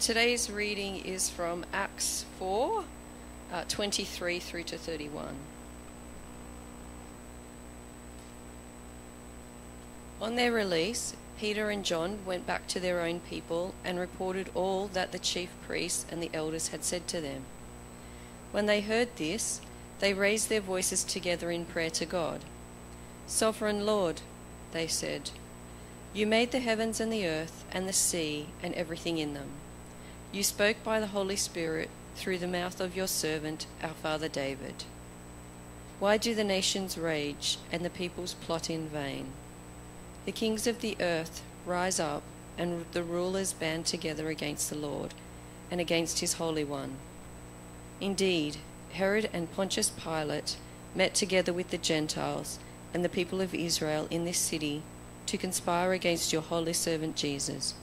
Today's reading is from Acts 4 uh, 23 through to 31. On their release, Peter and John went back to their own people and reported all that the chief priests and the elders had said to them. When they heard this, they raised their voices together in prayer to God. Sovereign Lord, they said, you made the heavens and the earth and the sea and everything in them. You spoke by the Holy Spirit through the mouth of your servant, our father David. Why do the nations rage and the peoples plot in vain? The kings of the earth rise up, and the rulers band together against the Lord and against his Holy One. Indeed, Herod and Pontius Pilate met together with the Gentiles and the people of Israel in this city to conspire against your holy servant Jesus,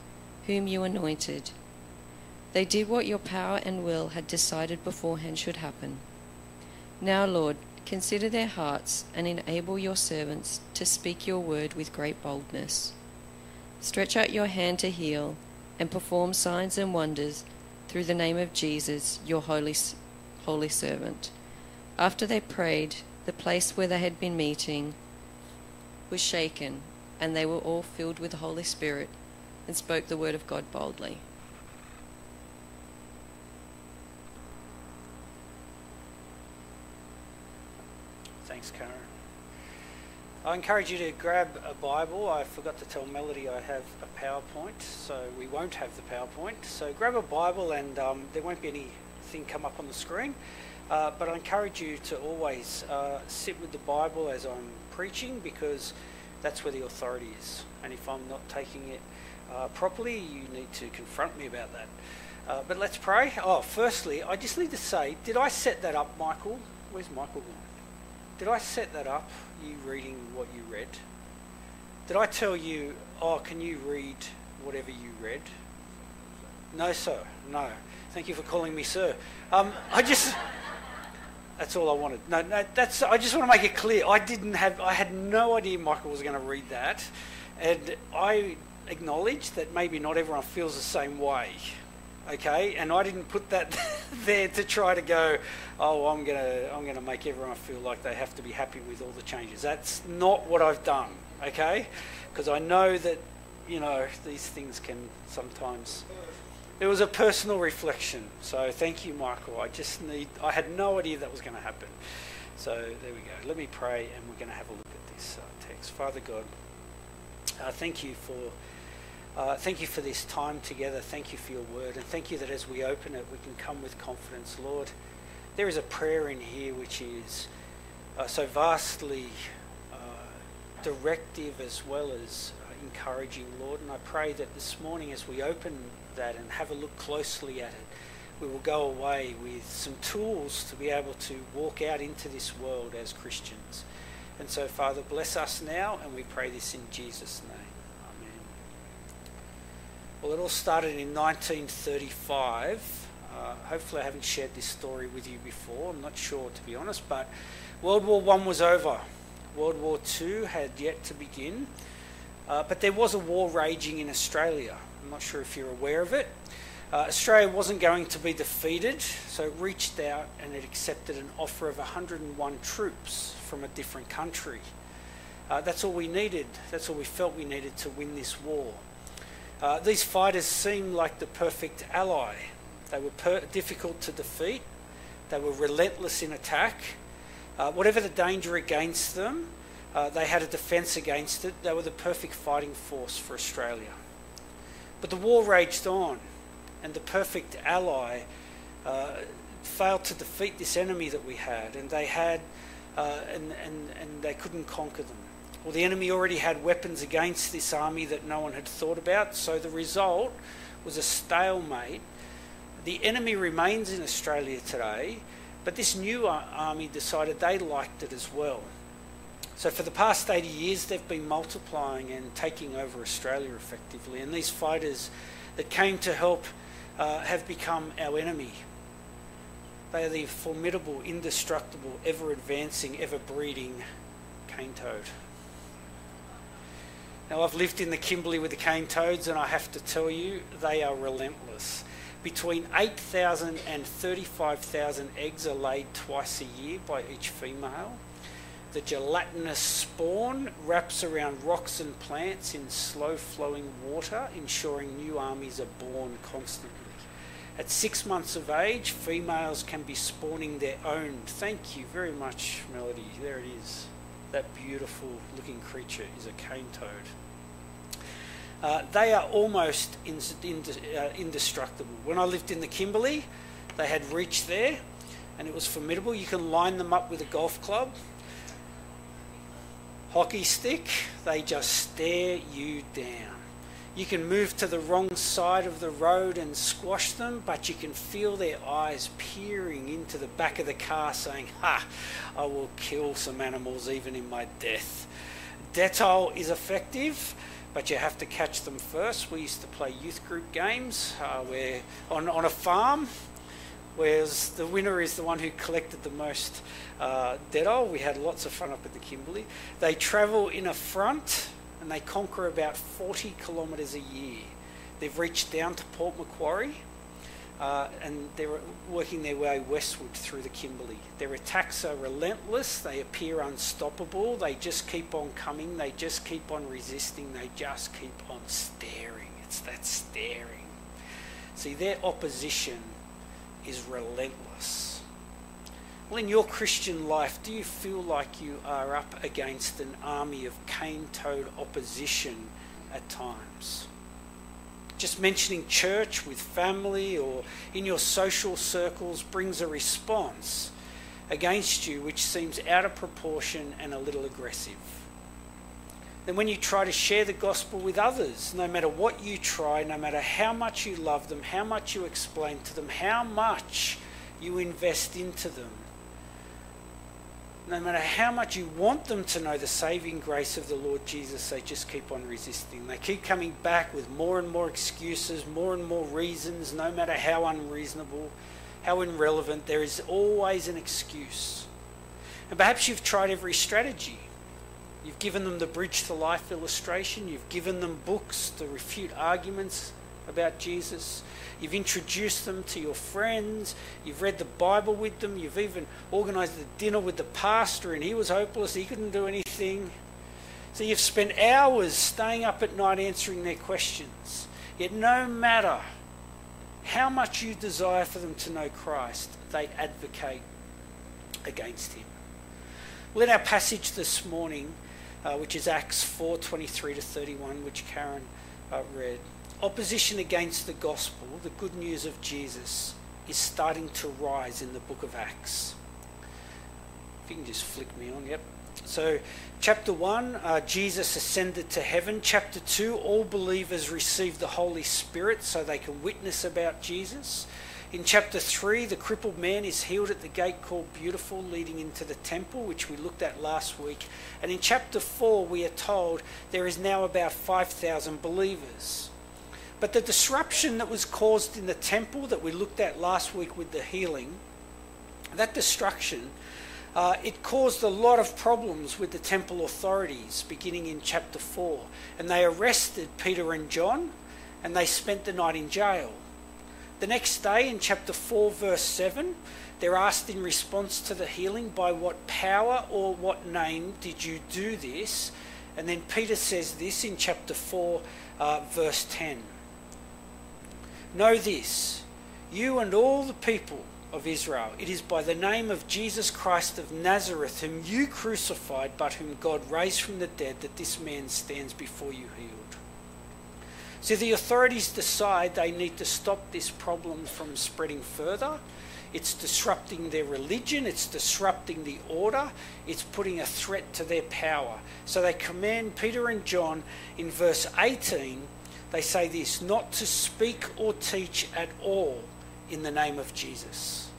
whom you anointed. They did what your power and will had decided beforehand should happen. Now, Lord, consider their hearts and enable your servants to speak your word with great boldness. Stretch out your hand to heal and perform signs and wonders through the name of Jesus, your holy, holy servant. After they prayed, the place where they had been meeting was shaken, and they were all filled with the Holy Spirit and spoke the word of God boldly. Thanks, Karen. I encourage you to grab a Bible. I forgot to tell Melody I have a PowerPoint, so we won't have the PowerPoint. So grab a Bible and um, there won't be anything come up on the screen. Uh, but I encourage you to always uh, sit with the Bible as I'm preaching because that's where the authority is. And if I'm not taking it uh, properly, you need to confront me about that. Uh, but let's pray. Oh, firstly, I just need to say, did I set that up, Michael? Where's Michael gone? Did I set that up, you reading what you read? Did I tell you, oh, can you read whatever you read? No, sir. No. Thank you for calling me sir. Um, I just. That's all I wanted. No, no, that's. I just want to make it clear. I didn't have. I had no idea Michael was going to read that, and I acknowledge that maybe not everyone feels the same way. Okay, and I didn't put that there to try to go. Oh, I'm gonna. I'm gonna make everyone feel like they have to be happy with all the changes. That's not what I've done. Okay, because I know that you know these things can sometimes it was a personal reflection. So thank you, Michael. I just need, I had no idea that was going to happen. So there we go. Let me pray and we're going to have a look at this uh, text. Father God, uh, thank you for. Uh, thank you for this time together. Thank you for your word. And thank you that as we open it, we can come with confidence. Lord, there is a prayer in here which is uh, so vastly uh, directive as well as uh, encouraging, Lord. And I pray that this morning, as we open that and have a look closely at it, we will go away with some tools to be able to walk out into this world as Christians. And so, Father, bless us now, and we pray this in Jesus' name. Amen. Well, it all started in 1935. Uh, hopefully, I haven't shared this story with you before. I'm not sure, to be honest, but World War One was over. World War Two had yet to begin, uh, but there was a war raging in Australia. I'm not sure if you're aware of it. Uh, Australia wasn't going to be defeated, so it reached out and it accepted an offer of 101 troops from a different country. Uh, that's all we needed. That's all we felt we needed to win this war. Uh, these fighters seemed like the perfect ally. They were per- difficult to defeat. They were relentless in attack. Uh, whatever the danger against them, uh, they had a defence against it. They were the perfect fighting force for Australia. But the war raged on, and the perfect ally uh, failed to defeat this enemy that we had, and they had, uh, and, and, and they couldn't conquer them. Well, the enemy already had weapons against this army that no one had thought about, so the result was a stalemate. The enemy remains in Australia today, but this new army decided they liked it as well. So for the past 80 years, they've been multiplying and taking over Australia effectively. And these fighters that came to help uh, have become our enemy. They are the formidable, indestructible, ever advancing, ever breeding cane toad. Now, I've lived in the Kimberley with the cane toads, and I have to tell you, they are relentless. Between 8,000 and 35,000 eggs are laid twice a year by each female. The gelatinous spawn wraps around rocks and plants in slow flowing water, ensuring new armies are born constantly. At six months of age, females can be spawning their own. Thank you very much, Melody. There it is. That beautiful looking creature is a cane toad. Uh, they are almost uh, indestructible. When I lived in the Kimberley, they had reach there and it was formidable. You can line them up with a golf club hockey stick, they just stare you down. You can move to the wrong side of the road and squash them, but you can feel their eyes peering into the back of the car saying, Ha, I will kill some animals even in my death. Dettol is effective, but you have to catch them first. We used to play youth group games uh, where on, on a farm whereas the winner is the one who collected the most uh, Dettol. We had lots of fun up at the Kimberley. They travel in a front and they conquer about 40 kilometres a year. They've reached down to Port Macquarie uh, and they're working their way westward through the Kimberley. Their attacks are relentless, they appear unstoppable, they just keep on coming, they just keep on resisting, they just keep on staring. It's that staring. See, their opposition is relentless. Well, in your Christian life, do you feel like you are up against an army of cane toad opposition at times? Just mentioning church with family or in your social circles brings a response against you which seems out of proportion and a little aggressive. Then, when you try to share the gospel with others, no matter what you try, no matter how much you love them, how much you explain to them, how much you invest into them, no matter how much you want them to know the saving grace of the Lord Jesus, they just keep on resisting. They keep coming back with more and more excuses, more and more reasons, no matter how unreasonable, how irrelevant, there is always an excuse. And perhaps you've tried every strategy. You've given them the bridge to life illustration. You've given them books to refute arguments about Jesus. You've introduced them to your friends. You've read the Bible with them. You've even organised a dinner with the pastor, and he was hopeless. He couldn't do anything. So you've spent hours staying up at night answering their questions. Yet, no matter how much you desire for them to know Christ, they advocate against him. In our passage this morning, uh, which is Acts 4 23 to 31, which Karen uh, read. Opposition against the gospel, the good news of Jesus, is starting to rise in the book of Acts. If you can just flick me on, yep. So, chapter 1, uh, Jesus ascended to heaven. Chapter 2, all believers receive the Holy Spirit so they can witness about Jesus. In chapter 3, the crippled man is healed at the gate called Beautiful, leading into the temple, which we looked at last week. And in chapter 4, we are told there is now about 5,000 believers. But the disruption that was caused in the temple that we looked at last week with the healing, that destruction, uh, it caused a lot of problems with the temple authorities beginning in chapter 4. And they arrested Peter and John and they spent the night in jail. The next day, in chapter 4, verse 7, they're asked in response to the healing, By what power or what name did you do this? And then Peter says this in chapter 4, uh, verse 10. Know this, you and all the people of Israel, it is by the name of Jesus Christ of Nazareth, whom you crucified, but whom God raised from the dead, that this man stands before you healed. So the authorities decide they need to stop this problem from spreading further. It's disrupting their religion, it's disrupting the order, it's putting a threat to their power. So they command Peter and John in verse 18, they say this not to speak or teach at all in the name of Jesus.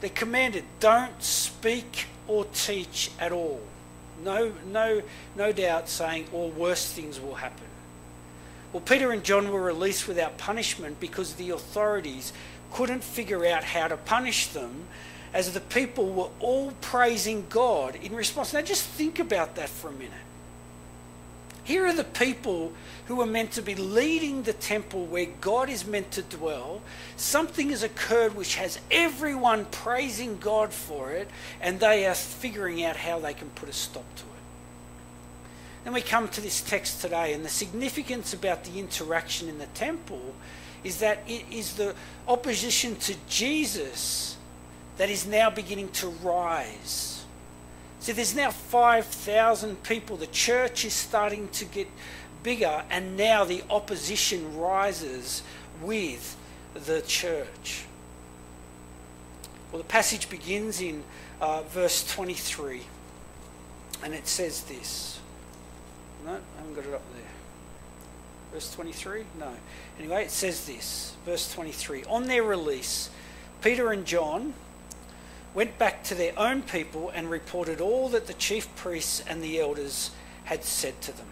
They're commanded, don't speak or teach at all. No, no, no doubt saying all worse things will happen. Well, Peter and John were released without punishment because the authorities couldn't figure out how to punish them as the people were all praising God in response. Now, just think about that for a minute. Here are the people who are meant to be leading the temple where God is meant to dwell. Something has occurred which has everyone praising God for it, and they are figuring out how they can put a stop to it. Then we come to this text today, and the significance about the interaction in the temple is that it is the opposition to Jesus that is now beginning to rise. See, there's now 5,000 people. The church is starting to get bigger, and now the opposition rises with the church. Well, the passage begins in uh, verse 23, and it says this. No, I haven't got it up there. Verse 23? No. Anyway, it says this. Verse 23. On their release, Peter and John went back to their own people and reported all that the chief priests and the elders had said to them.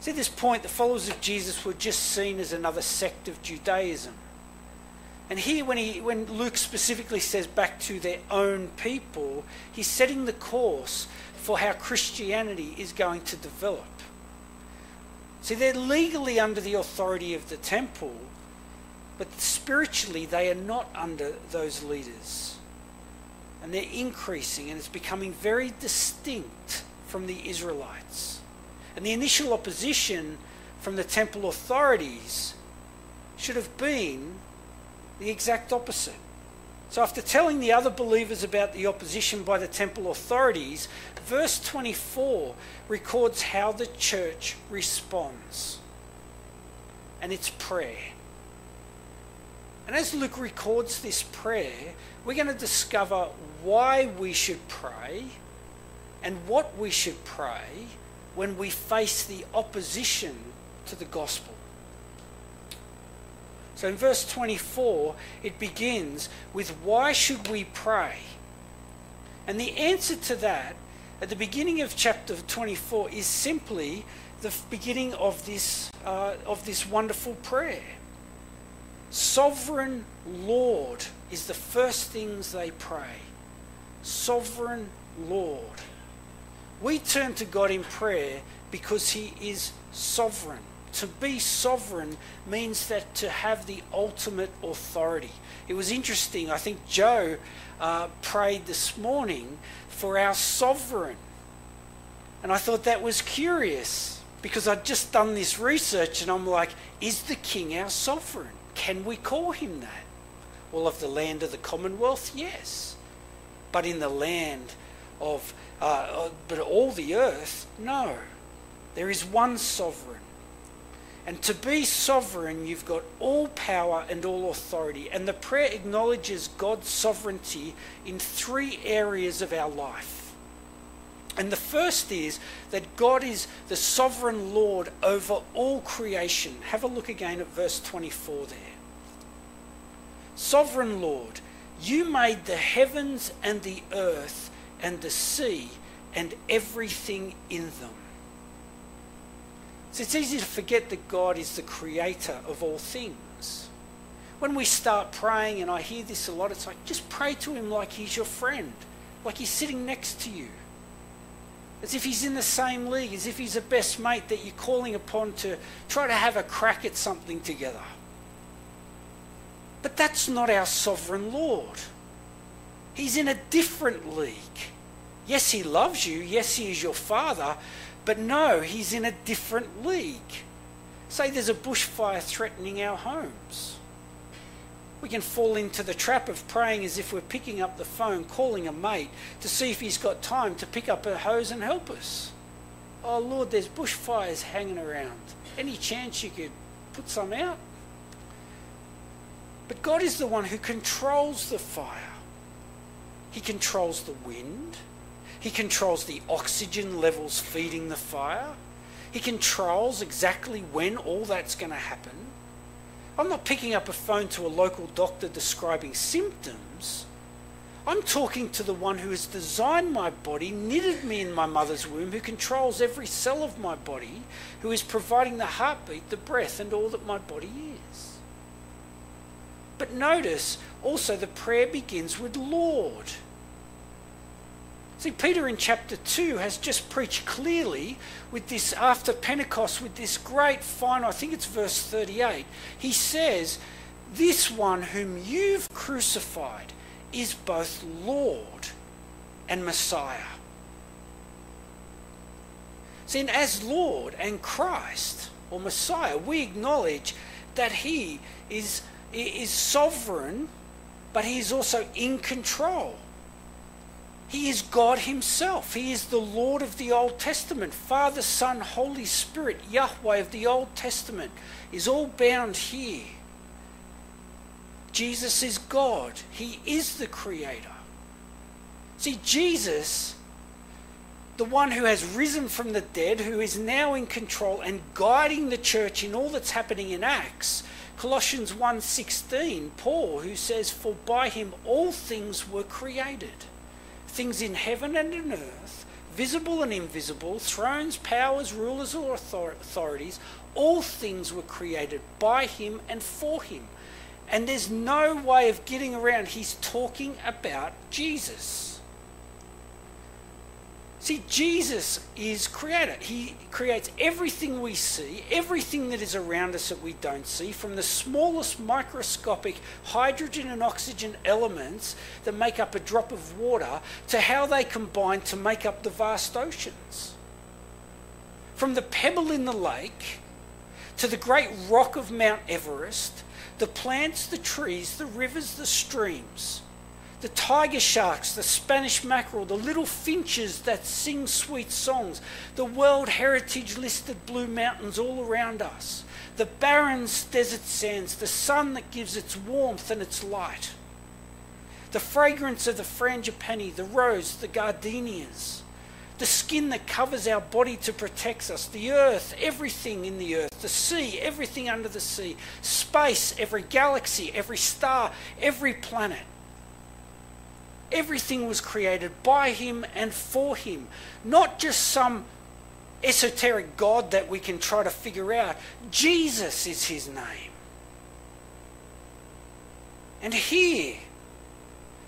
See, at this point, the followers of Jesus were just seen as another sect of Judaism. And here, when, he, when Luke specifically says back to their own people, he's setting the course for how Christianity is going to develop. See, they're legally under the authority of the temple, but spiritually they are not under those leaders. And they're increasing, and it's becoming very distinct from the Israelites. And the initial opposition from the temple authorities should have been the exact opposite. So, after telling the other believers about the opposition by the temple authorities, verse 24 records how the church responds. And it's prayer. And as Luke records this prayer, we're going to discover why we should pray and what we should pray when we face the opposition to the gospel. So in verse 24, it begins with why should we pray? And the answer to that at the beginning of chapter 24 is simply the beginning of this, uh, of this wonderful prayer. Sovereign Lord is the first things they pray. Sovereign Lord. We turn to God in prayer because He is sovereign. To be sovereign means that to have the ultimate authority. It was interesting. I think Joe uh, prayed this morning for our sovereign. And I thought that was curious because I'd just done this research and I'm like, is the king our sovereign? Can we call him that? Well, of the land of the Commonwealth, yes. But in the land of uh, uh, but all the earth, no. There is one sovereign. And to be sovereign, you've got all power and all authority. And the prayer acknowledges God's sovereignty in three areas of our life. And the first is that God is the sovereign Lord over all creation. Have a look again at verse 24 there. Sovereign Lord, you made the heavens and the earth and the sea and everything in them. So it's easy to forget that God is the creator of all things. When we start praying, and I hear this a lot, it's like just pray to Him like He's your friend, like He's sitting next to you, as if He's in the same league, as if He's a best mate that you're calling upon to try to have a crack at something together. But that's not our sovereign Lord. He's in a different league. Yes, he loves you. Yes, he is your father. But no, he's in a different league. Say there's a bushfire threatening our homes. We can fall into the trap of praying as if we're picking up the phone, calling a mate to see if he's got time to pick up a hose and help us. Oh Lord, there's bushfires hanging around. Any chance you could put some out? But God is the one who controls the fire. He controls the wind. He controls the oxygen levels feeding the fire. He controls exactly when all that's going to happen. I'm not picking up a phone to a local doctor describing symptoms. I'm talking to the one who has designed my body, knitted me in my mother's womb, who controls every cell of my body, who is providing the heartbeat, the breath, and all that my body is. But notice also the prayer begins with Lord. See, Peter in chapter 2 has just preached clearly with this, after Pentecost, with this great final, I think it's verse 38. He says, This one whom you've crucified is both Lord and Messiah. See, as Lord and Christ or Messiah, we acknowledge that He is, is sovereign, but He is also in control. He is God Himself. He is the Lord of the Old Testament. Father, Son, Holy Spirit, Yahweh of the Old Testament is all bound here. Jesus is God. He is the Creator. See, Jesus, the one who has risen from the dead, who is now in control and guiding the church in all that's happening in Acts, Colossians 1:16, Paul who says for by him all things were created things in heaven and in earth, visible and invisible, thrones, powers, rulers, or authorities, all things were created by him and for him. And there's no way of getting around. He's talking about Jesus. See, Jesus is creator. He creates everything we see, everything that is around us that we don't see, from the smallest microscopic hydrogen and oxygen elements that make up a drop of water to how they combine to make up the vast oceans. From the pebble in the lake to the great rock of Mount Everest, the plants, the trees, the rivers, the streams the tiger sharks, the Spanish mackerel, the little finches that sing sweet songs, the World Heritage listed blue mountains all around us, the barren desert sands, the sun that gives its warmth and its light, the fragrance of the frangipani, the rose, the gardenias, the skin that covers our body to protect us, the earth, everything in the earth, the sea, everything under the sea, space, every galaxy, every star, every planet Everything was created by him and for him, not just some esoteric God that we can try to figure out. Jesus is his name. And here,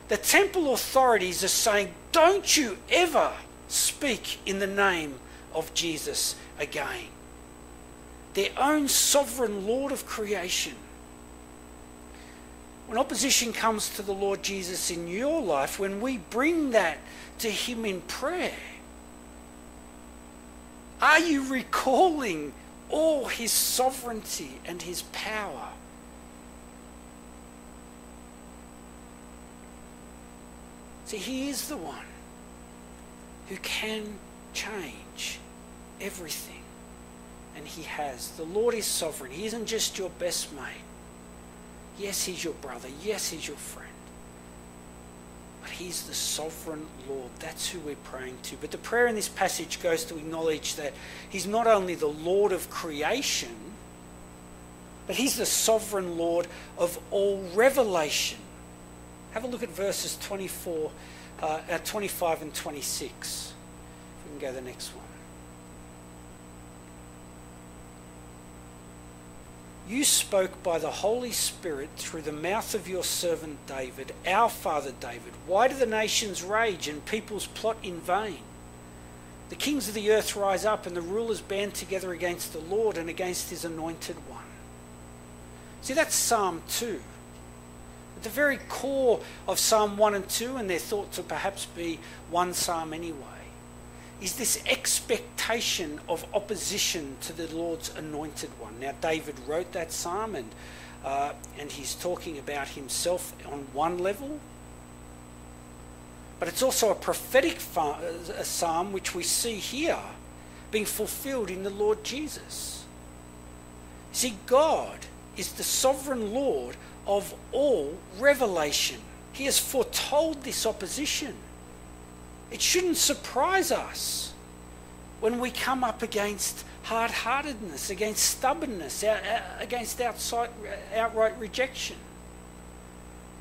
the temple authorities are saying, don't you ever speak in the name of Jesus again. Their own sovereign Lord of creation when opposition comes to the Lord Jesus in your life, when we bring that to Him in prayer, are you recalling all His sovereignty and His power? See, He is the one who can change everything. And He has. The Lord is sovereign. He isn't just your best mate. Yes, he's your brother. Yes, he's your friend. But he's the sovereign Lord. That's who we're praying to. But the prayer in this passage goes to acknowledge that he's not only the Lord of creation, but he's the sovereign Lord of all revelation. Have a look at verses 24, uh, uh 25 and 26. If we can go to the next one. You spoke by the Holy Spirit through the mouth of your servant David, our father David. Why do the nations rage and peoples plot in vain? The kings of the earth rise up and the rulers band together against the Lord and against his anointed one. See, that's Psalm 2. At the very core of Psalm 1 and 2, and they're thought to perhaps be one psalm anyway, is this expectation of opposition to the Lord's anointed one. Now, David wrote that psalm, and, uh, and he's talking about himself on one level, but it's also a prophetic a psalm which we see here being fulfilled in the Lord Jesus. See, God is the sovereign Lord of all revelation. He has foretold this opposition. It shouldn't surprise us when we come up against hard heartedness, against stubbornness, against outright rejection.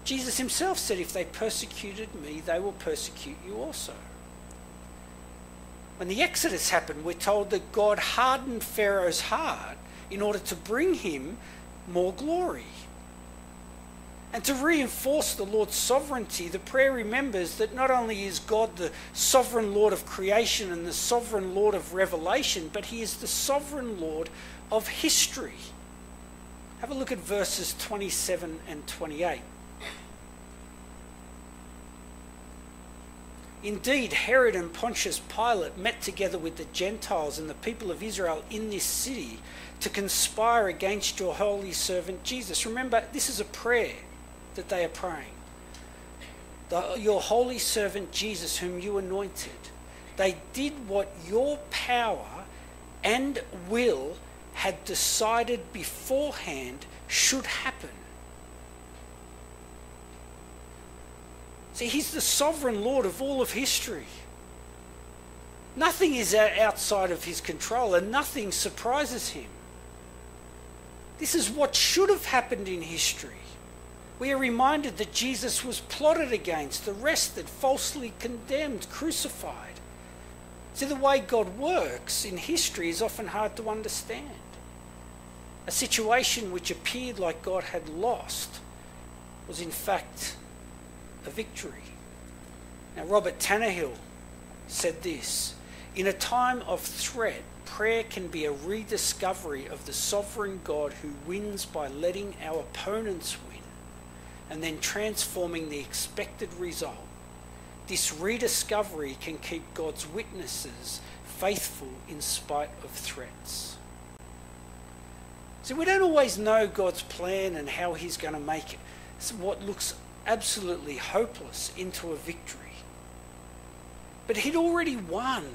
Jesus himself said, If they persecuted me, they will persecute you also. When the Exodus happened, we're told that God hardened Pharaoh's heart in order to bring him more glory. And to reinforce the Lord's sovereignty, the prayer remembers that not only is God the sovereign Lord of creation and the sovereign Lord of revelation, but he is the sovereign Lord of history. Have a look at verses 27 and 28. Indeed, Herod and Pontius Pilate met together with the Gentiles and the people of Israel in this city to conspire against your holy servant Jesus. Remember, this is a prayer that they are praying. The, your holy servant Jesus, whom you anointed, they did what your power and will had decided beforehand should happen. See, he's the sovereign Lord of all of history. Nothing is outside of his control and nothing surprises him. This is what should have happened in history. We are reminded that Jesus was plotted against, arrested, falsely condemned, crucified. See, the way God works in history is often hard to understand. A situation which appeared like God had lost was in fact a victory. Now, Robert Tannehill said this In a time of threat, prayer can be a rediscovery of the sovereign God who wins by letting our opponents win and then transforming the expected result. This rediscovery can keep God's witnesses faithful in spite of threats. See, we don't always know God's plan and how He's going to make it. It's what looks absolutely hopeless into a victory. But he'd already won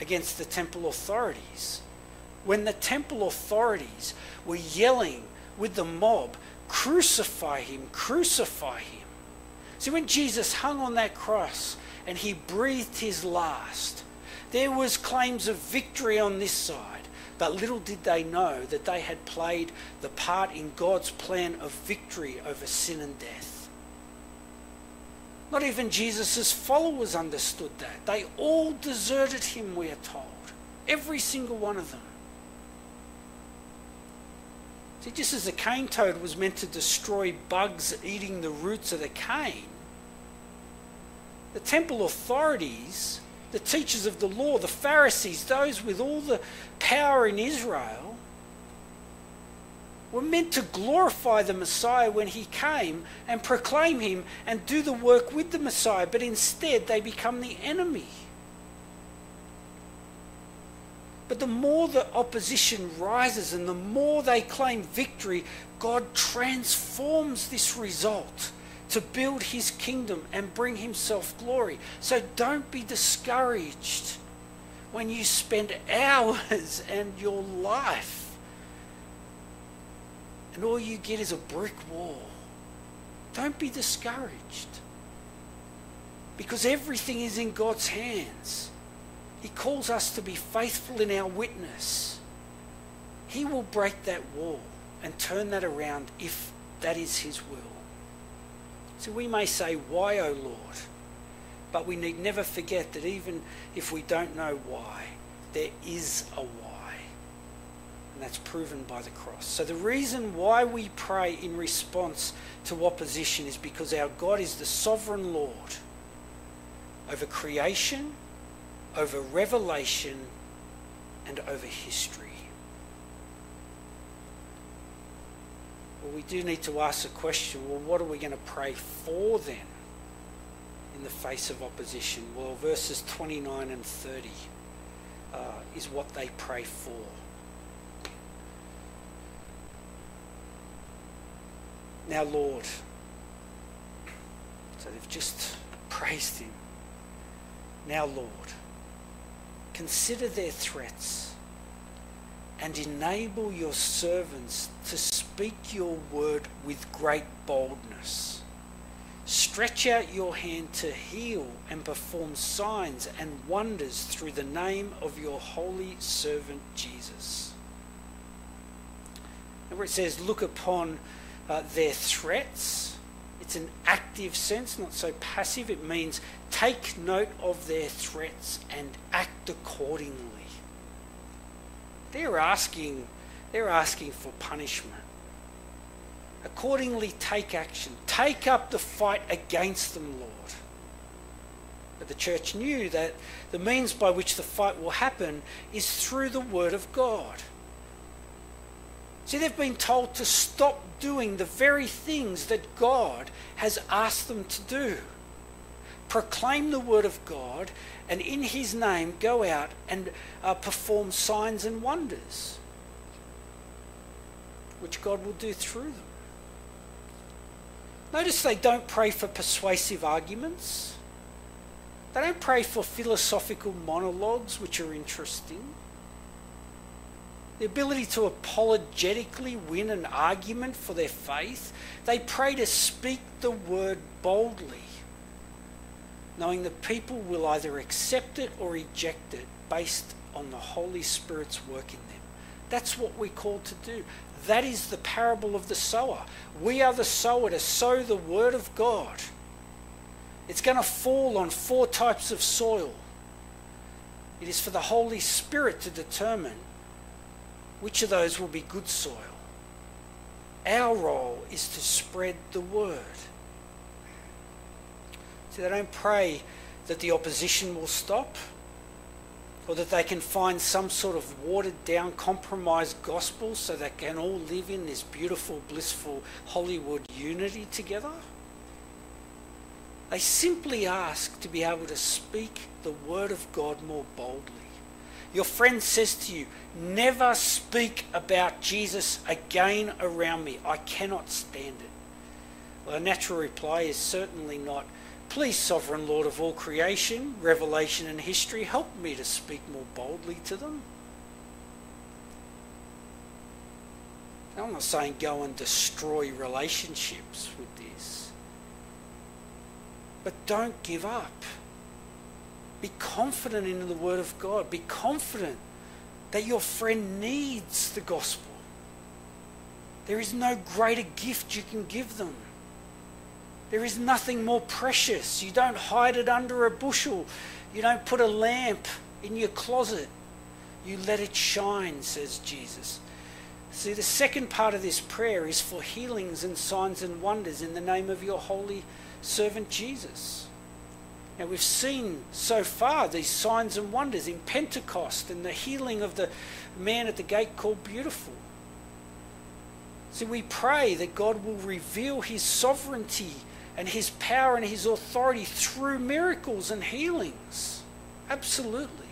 against the temple authorities. When the temple authorities were yelling with the mob, Crucify him, crucify him. See, when Jesus hung on that cross and he breathed his last, there was claims of victory on this side, but little did they know that they had played the part in God's plan of victory over sin and death. Not even Jesus' followers understood that. They all deserted him, we are told. Every single one of them. See, just as the cane toad was meant to destroy bugs eating the roots of the cane, the temple authorities, the teachers of the law, the Pharisees, those with all the power in Israel, were meant to glorify the Messiah when he came and proclaim him and do the work with the Messiah, but instead they become the enemy. But the more the opposition rises and the more they claim victory, God transforms this result to build his kingdom and bring himself glory. So don't be discouraged when you spend hours and your life and all you get is a brick wall. Don't be discouraged because everything is in God's hands. He calls us to be faithful in our witness. He will break that wall and turn that around if that is His will. So we may say, Why, O Lord? But we need never forget that even if we don't know why, there is a why. And that's proven by the cross. So the reason why we pray in response to opposition is because our God is the sovereign Lord over creation, over revelation, and over history. Well, we do need to ask the question well, what are we going to pray for then in the face of opposition? Well, verses 29 and 30 uh, is what they pray for. Now, Lord. So they've just praised him. Now, Lord, consider their threats and enable your servants to speak your word with great boldness. Stretch out your hand to heal and perform signs and wonders through the name of your holy servant Jesus. And where it says, Look upon uh, their threats. It's an active sense, not so passive. It means take note of their threats and act accordingly. They're asking, they're asking for punishment. Accordingly, take action. Take up the fight against them, Lord. But the church knew that the means by which the fight will happen is through the Word of God. See, they've been told to stop doing the very things that God has asked them to do. Proclaim the Word of God, and in His name go out and uh, perform signs and wonders, which God will do through them. Notice they don't pray for persuasive arguments. They don't pray for philosophical monologues, which are interesting. The ability to apologetically win an argument for their faith. They pray to speak the word boldly, knowing that people will either accept it or reject it based on the Holy Spirit's work in them. That's what we're called to do. That is the parable of the sower. We are the sower to sow the word of God. It's going to fall on four types of soil. It is for the Holy Spirit to determine which of those will be good soil. Our role is to spread the word. See, they don't pray that the opposition will stop or that they can find some sort of watered down, compromised gospel so they can all live in this beautiful, blissful Hollywood unity together. They simply ask to be able to speak the word of God more boldly. Your friend says to you, Never speak about Jesus again around me. I cannot stand it. Well, a natural reply is certainly not, Please, sovereign Lord of all creation, revelation, and history, help me to speak more boldly to them. I'm not saying go and destroy relationships with this. But don't give up. Be confident in the Word of God. Be confident that your friend needs the gospel. There is no greater gift you can give them. There is nothing more precious. You don't hide it under a bushel. You don't put a lamp in your closet. You let it shine, says Jesus. See, the second part of this prayer is for healings and signs and wonders in the name of your holy servant Jesus. Now, we've seen so far these signs and wonders in Pentecost and the healing of the man at the gate called Beautiful. See, we pray that God will reveal his sovereignty and his power and his authority through miracles and healings. Absolutely.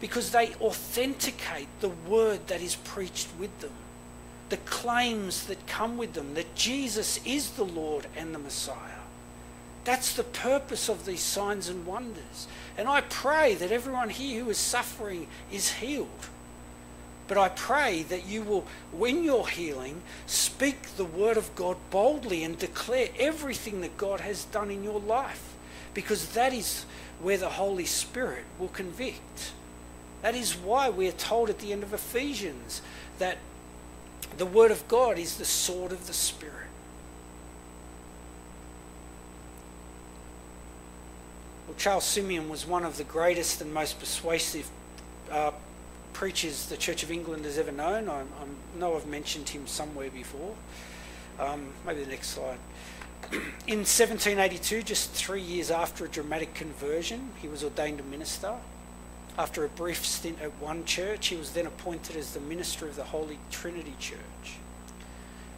Because they authenticate the word that is preached with them, the claims that come with them that Jesus is the Lord and the Messiah. That's the purpose of these signs and wonders. And I pray that everyone here who is suffering is healed but I pray that you will, when you're healing, speak the word of God boldly and declare everything that God has done in your life. Because that is where the Holy Spirit will convict. That is why we are told at the end of Ephesians that the word of God is the sword of the Spirit. Well, Charles Simeon was one of the greatest and most persuasive uh, preachers the Church of England has ever known. I, I know I've mentioned him somewhere before. Um, maybe the next slide. In 1782, just three years after a dramatic conversion, he was ordained a minister. After a brief stint at one church, he was then appointed as the minister of the Holy Trinity Church.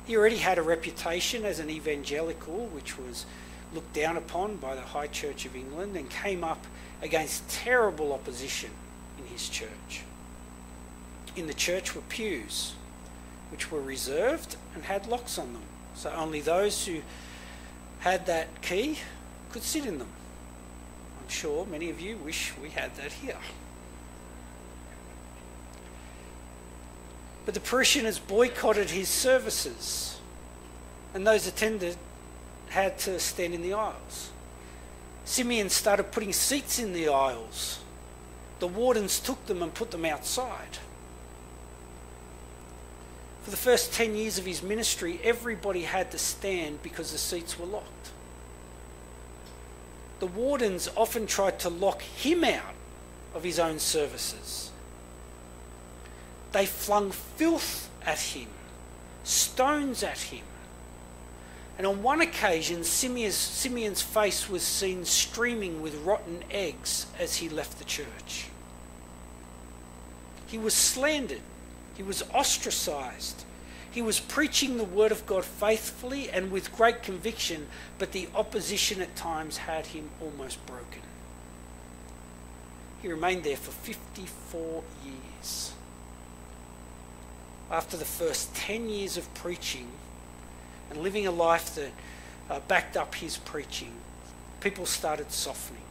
He already had a reputation as an evangelical, which was looked down upon by the High Church of England, and came up against terrible opposition in his church in the church were pews, which were reserved and had locks on them. So only those who had that key could sit in them. I'm sure many of you wish we had that here. But the parishioners boycotted his services, and those attended had to stand in the aisles. Simeon started putting seats in the aisles. The wardens took them and put them outside. For the first 10 years of his ministry, everybody had to stand because the seats were locked. The wardens often tried to lock him out of his own services. They flung filth at him, stones at him, And on one occasion, Simeon's, Simeon's face was seen streaming with rotten eggs as he left the church. He was slandered, he was ostracized. He was preaching the word of God faithfully and with great conviction, but the opposition at times had him almost broken. He remained there for 54 years. After the first 10 years of preaching and living a life that uh, backed up his preaching, people started softening.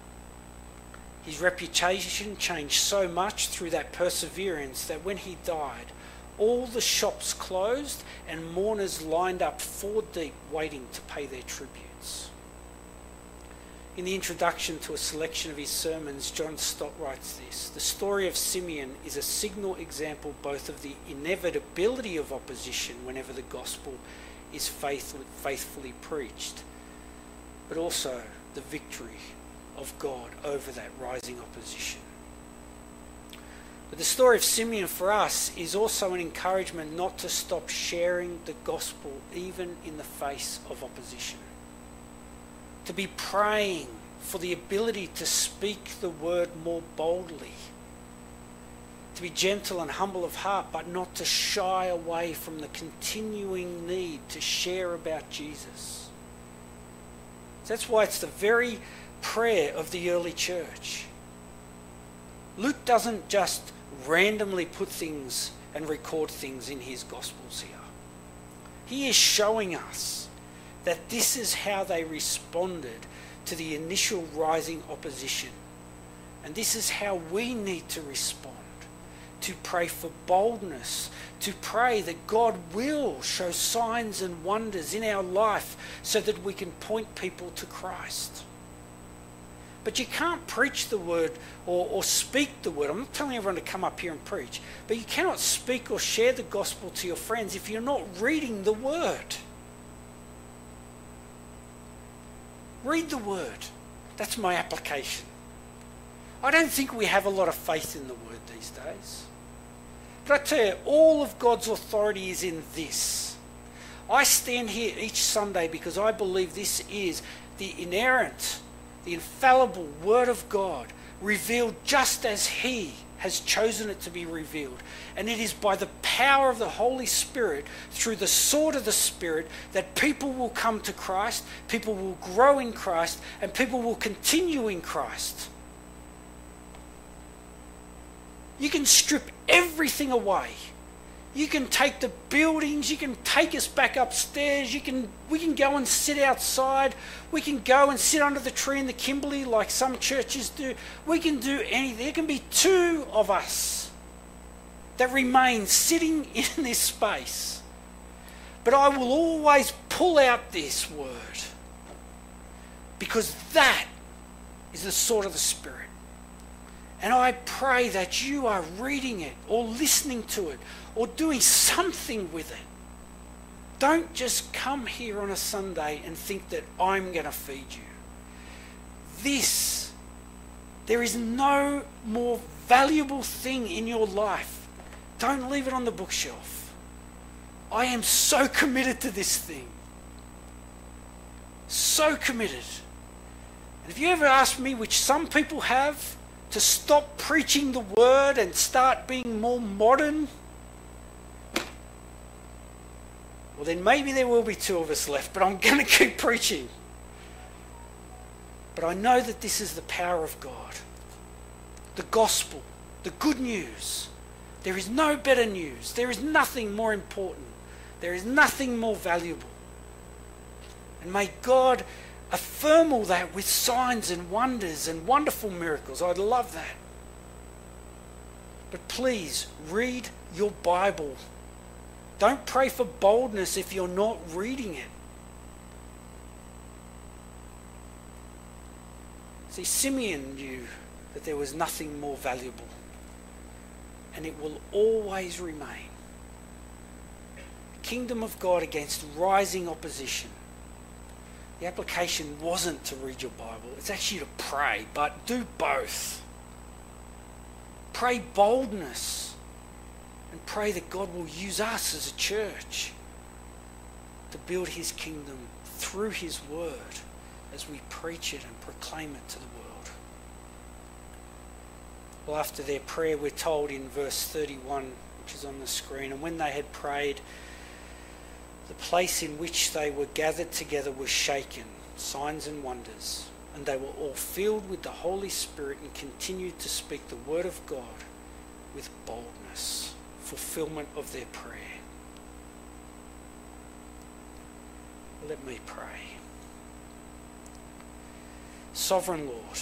His reputation changed so much through that perseverance that when he died, all the shops closed and mourners lined up four deep waiting to pay their tributes. In the introduction to a selection of his sermons, John Stott writes this The story of Simeon is a signal example both of the inevitability of opposition whenever the gospel is faithfully preached, but also the victory of God over that rising opposition. But the story of Simeon for us is also an encouragement not to stop sharing the gospel even in the face of opposition. To be praying for the ability to speak the word more boldly. To be gentle and humble of heart, but not to shy away from the continuing need to share about Jesus. That's why it's the very prayer of the early church. Luke doesn't just randomly put things and record things in his Gospels here. He is showing us that this is how they responded to the initial rising opposition. And this is how we need to respond to pray for boldness, to pray that God will show signs and wonders in our life so that we can point people to Christ. But you can't preach the word or, or speak the word. I'm not telling everyone to come up here and preach, but you cannot speak or share the gospel to your friends if you're not reading the word. Read the word. That's my application. I don't think we have a lot of faith in the word these days. You, all of God's authority is in this. I stand here each Sunday because I believe this is the inerrant the infallible Word of God, revealed just as He has chosen it to be revealed. And it is by the power of the Holy Spirit, through the sword of the Spirit, that people will come to Christ, people will grow in Christ, and people will continue in Christ. You can strip everything away you can take the buildings, you can take us back upstairs, you can we can go and sit outside, we can go and sit under the tree in the Kimberley like some churches do. We can do anything. There can be two of us that remain sitting in this space. But I will always pull out this word because that is the sword of the Spirit. And I pray that you are reading it or listening to it or doing something with it. Don't just come here on a Sunday and think that I'm going to feed you. This, there is no more valuable thing in your life. Don't leave it on the bookshelf. I am so committed to this thing. So committed. And if you ever ask me, which some people have, to stop preaching the word and start being more modern, well, then maybe there will be two of us left, but I'm going to keep preaching. But I know that this is the power of God. The gospel, the good news. There is no better news. There is nothing more important. There is nothing more valuable. And may God affirm all that with signs and wonders and wonderful miracles. I'd love that. But please read your Bible. Don't pray for boldness if you're not reading it. See, Simeon knew that there was nothing more valuable, and it will always remain. The Kingdom of God against rising opposition. The application wasn't to read your Bible, it's actually to pray, but do both. Pray boldness and pray that God will use us as a church to build his kingdom through his word as we preach it and proclaim it to the world. Well, after their prayer, we're told in verse 31, which is on the screen, and when they had prayed, the place in which they were gathered together was shaken, signs and wonders, and they were all filled with the Holy Spirit and continued to speak the word of God with boldness, fulfillment of their prayer. Let me pray. Sovereign Lord,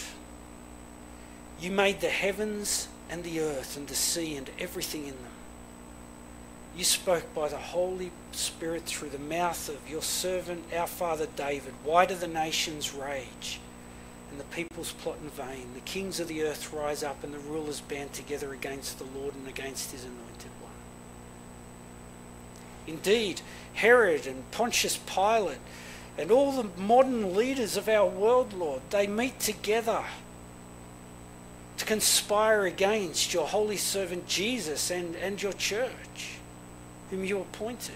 you made the heavens and the earth and the sea and everything in them. You spoke by the Holy Spirit through the mouth of your servant, our father David. Why do the nations rage and the peoples plot in vain? The kings of the earth rise up and the rulers band together against the Lord and against his anointed one. Indeed, Herod and Pontius Pilate and all the modern leaders of our world, Lord, they meet together to conspire against your holy servant Jesus and, and your church whom you appointed.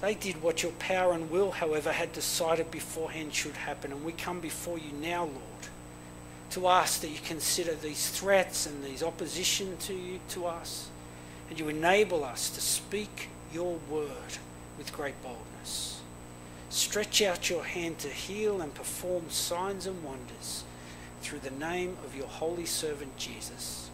They did what your power and will, however, had decided beforehand should happen, and we come before you now, Lord, to ask that you consider these threats and these opposition to you to us, and you enable us to speak your word with great boldness. Stretch out your hand to heal and perform signs and wonders through the name of your holy servant Jesus.